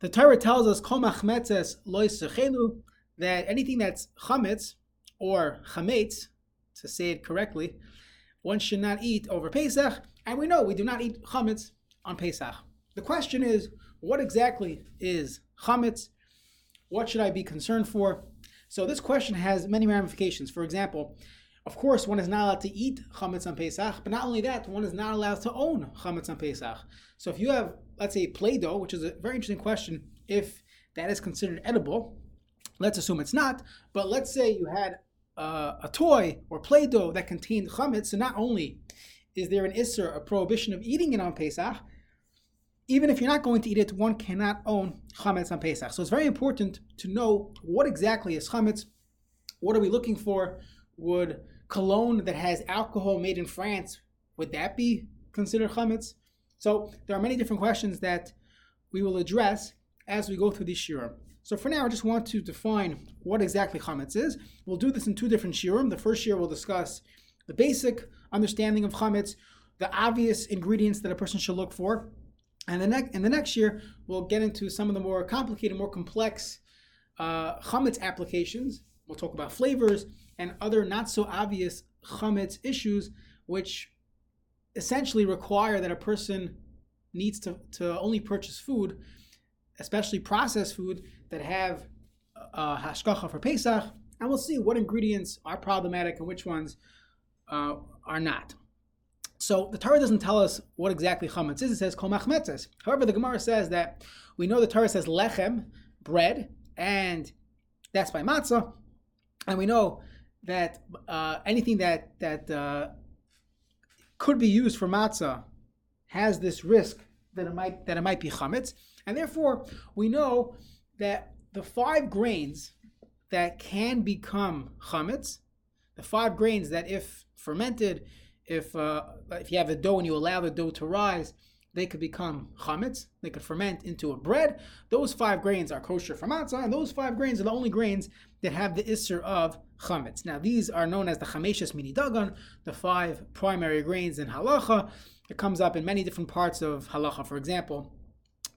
the Torah tells us kol machmetzes lois that anything that's chametz or chametz, to say it correctly, one should not eat over Pesach, and we know we do not eat chametz on Pesach. The question is, what exactly is chametz? What should I be concerned for? So this question has many ramifications. For example, of course, one is not allowed to eat chametz on Pesach, but not only that, one is not allowed to own chametz on Pesach. So if you have, let's say, Play-Doh, which is a very interesting question, if that is considered edible, let's assume it's not, but let's say you had uh, a toy or Play-Doh that contained chametz, so not only is there an issur, a prohibition of eating it on Pesach, even if you're not going to eat it, one cannot own chametz on Pesach. So it's very important to know what exactly is chametz. What are we looking for? Would cologne that has alcohol made in France would that be considered chametz? So there are many different questions that we will address as we go through this shiurim. So for now, I just want to define what exactly chametz is. We'll do this in two different shiurim. The first shiur we'll discuss the basic understanding of chametz, the obvious ingredients that a person should look for, and the next the next shiur we'll get into some of the more complicated, more complex uh, chametz applications. We'll talk about flavors and other not so obvious chametz issues, which essentially require that a person needs to, to only purchase food, especially processed food that have uh, hashgacha for Pesach, and we'll see what ingredients are problematic and which ones uh, are not. So the Torah doesn't tell us what exactly chametz is. It says kol machmetzes. However, the Gemara says that we know the Torah says lechem, bread, and that's by matzah, and we know that uh, anything that that uh, could be used for matzah has this risk that it might that it might be chametz, and therefore we know that the five grains that can become chametz, the five grains that if fermented, if uh, if you have a dough and you allow the dough to rise, they could become chametz. They could ferment into a bread. Those five grains are kosher for matzah, and those five grains are the only grains that have the issur of chametz. Now, these are known as the chameshes mini dagan, the five primary grains in halacha. It comes up in many different parts of halacha. For example,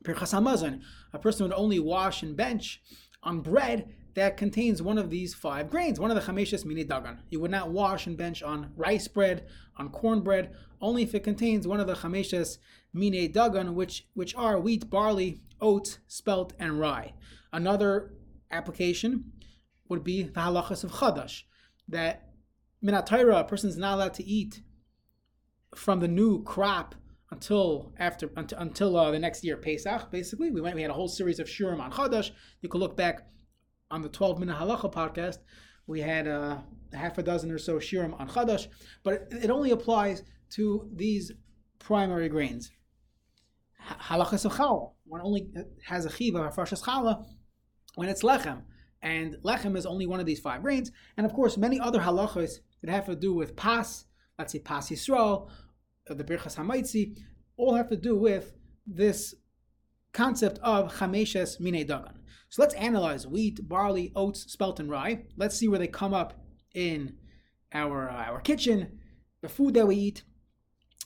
birchas hamazon, a person would only wash and bench on bread that contains one of these five grains, one of the chameshes mini dagan. You would not wash and bench on rice bread, on corn bread, only if it contains one of the chameshes mini dagan, which which are wheat, barley, oats, spelt, and rye. Another application would be the halachas of chadash, that minatayra, a person is not allowed to eat from the new crop until after until, uh, the next year Pesach. Basically, we went we had a whole series of shiurim on chadash. You could look back on the 12 minute halacha podcast. We had uh, half a dozen or so shiurim on chadash, but it, it only applies to these primary grains. Halachas of challah, one only has a chiyuv, a frashas challah, when it's lechem and lechem is only one of these five grains, and of course many other halachas that have to do with pas, let's say pas Yisrael, the birchas hamotzi, all have to do with this concept of chameshes mini dagan. So let's analyze wheat, barley, oats, spelt, and rye. Let's see where they come up in our uh, our kitchen, the food that we eat,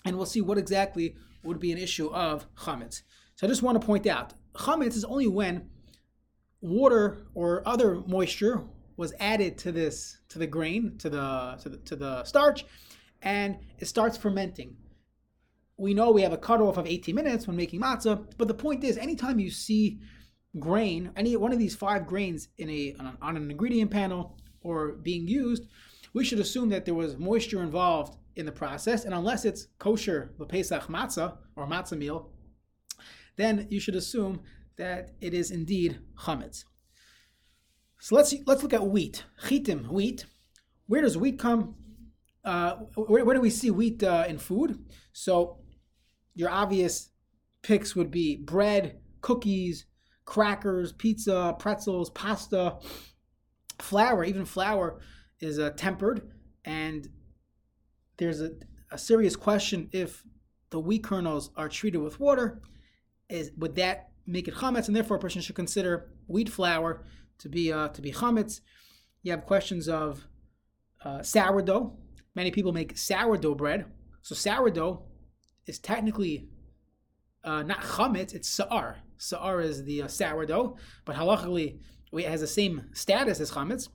and we'll see what exactly would be an issue of chametz. So I just want to point out, chametz is only when water or other moisture was added to this to the grain to the to the, to the starch and it starts fermenting. We know we have a cutoff of 18 minutes when making matzah but the point is anytime you see grain any one of these five grains in a on, an ingredient panel or being used we should assume that there was moisture involved in the process and unless it's kosher the pesach matzah or matzah meal then you should assume that it is indeed chametz. So let's let's look at wheat. Chitim, wheat. Where does wheat come? Uh, where, where, do we see wheat uh, in food? So your obvious picks would be bread, cookies, crackers, pizza, pretzels, pasta, flour. Even flour is uh, tempered, and there's a, a serious question if the wheat kernels are treated with water. Is would that make it chametz, and therefore a person should consider wheat flour to be uh, to be chametz. You have questions of uh, sourdough. Many people make sourdough bread. So sourdough is technically uh, not chametz; it's sa'ar. Sa'ar is the uh, sourdough, but halachically it has the same status as chametz.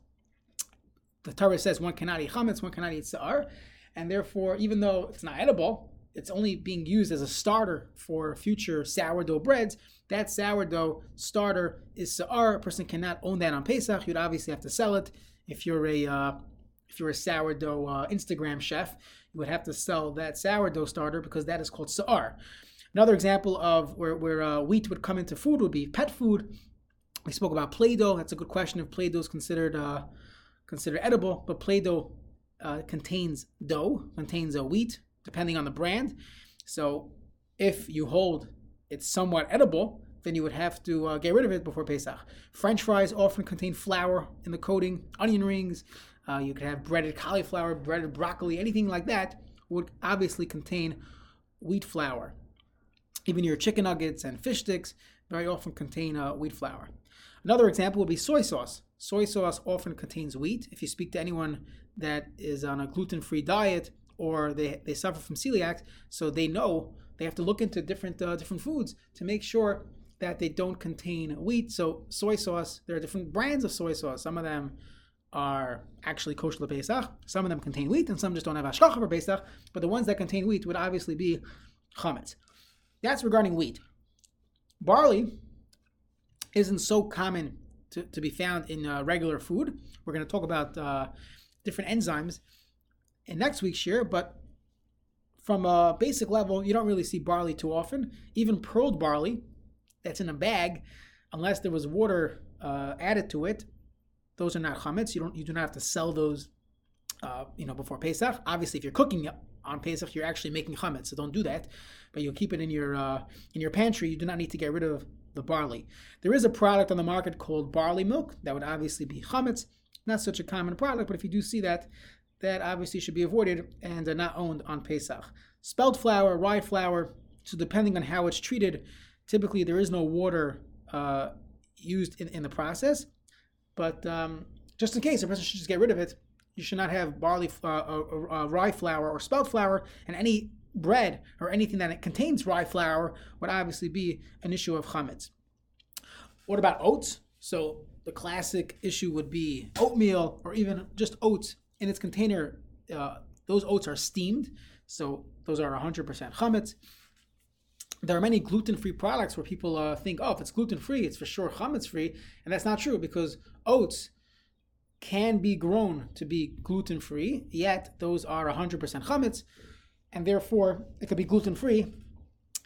The Torah says one cannot eat chametz, one cannot eat Sa'ar, and therefore, even though it's not edible, it's only being used as a starter for future sourdough breads. That sourdough starter is Sa'ar. A person cannot own that on Pesach. You'd obviously have to sell it. If you're a uh, if you're a sourdough uh, Instagram chef, you would have to sell that sourdough starter because that is called Sa'ar. Another example of where, where uh, wheat would come into food would be pet food. We spoke about Play-Doh. That's a good question if Play-Doh is considered uh, considered edible, but Play-Doh uh, contains dough, contains a wheat, depending on the brand. So if you hold it's somewhat edible, then you would have to uh, get rid of it before Pesach. French fries often contain flour in the coating. Onion rings, uh, you could have breaded cauliflower, breaded broccoli, anything like that would obviously contain wheat flour. Even your chicken nuggets and fish sticks very often contain uh, wheat flour. Another example would be soy sauce. Soy sauce often contains wheat. If you speak to anyone that is on a gluten free diet or they, they suffer from celiac, so they know they have to look into different uh, different foods to make sure that they don't contain wheat. So soy sauce, there are different brands of soy sauce. Some of them are actually kosher Pesach. Some of them contain wheat, and some just don't have hashgacha for Pesach. But the ones that contain wheat would obviously be chametz. That's regarding wheat. Barley isn't so common to, to be found in uh, regular food. We're going to talk about uh, different enzymes in next week's shiur, but from a basic level, you don't really see barley too often. Even pearled barley that's in a bag, unless there was water uh, added to it, those are not chametz. You don't you do not have to sell those, uh, you know, before Pesach. Obviously, if you're cooking on Pesach, you're actually making chametz, so don't do that. But you'll keep it in your uh, in your pantry. You do not need to get rid of the barley. There is a product on the market called barley milk that would obviously be chametz. Not such a common product, but if you do see that, that obviously should be avoided and are not owned on Pesach. Spelt flour, rye flour. So depending on how it's treated, typically there is no water uh, used in, in the process. But um, just in case, a person should just get rid of it. You should not have barley, uh, uh, uh, rye flour, or spelt flour, and any bread or anything that contains rye flour would obviously be an issue of chametz. What about oats? So the classic issue would be oatmeal or even just oats in its container. Uh, those oats are steamed, so those are 100% chametz. There are many gluten-free products where people uh, think, oh, if it's gluten-free, it's for sure chametz-free, and that's not true because oats can be grown to be gluten free, yet those are 100% chametz, and therefore it could be gluten free,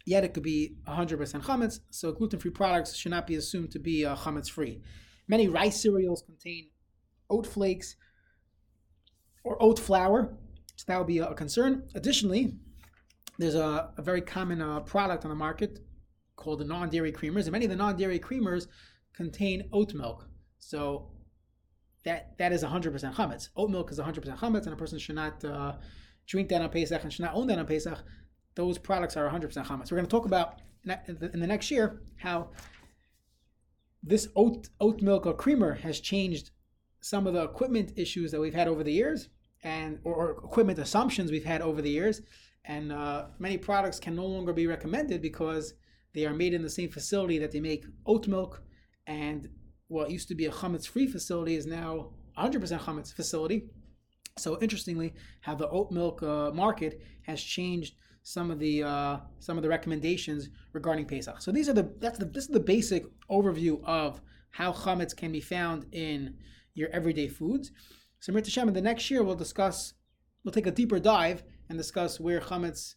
yet it could be 100% chametz. So gluten free products should not be assumed to be uh, chametz free. Many rice cereals contain oat flakes or oat flour, so that would be a concern. Additionally, there's a, a very common uh, product on the market called the non dairy creamers, and many of the non dairy creamers contain oat milk. So that that is 100% chametz. Oat milk is 100% chametz, and a person should not uh, drink that on Pesach and should not own that on Pesach. Those products are 100% chametz. We're going to talk about in the next shiur how this oat oat milk or creamer has changed some of the equipment issues that we've had over the years, and or, or equipment assumptions we've had over the years, and uh, many products can no longer be recommended because they are made in the same facility that they make oat milk and what used to be a chametz free facility is now 100% chametz facility. So interestingly, how the oat milk uh, market has changed some of the uh, some of the recommendations regarding Pesach. So these are the that's the this is the basic overview of how chametz can be found in your everyday foods. So Mir Hashem, the next shiur we'll discuss we'll take a deeper dive and discuss where chametz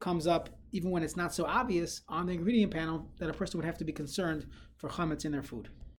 comes up even when it's not so obvious on the ingredient panel that a person would have to be concerned for chametz in their food.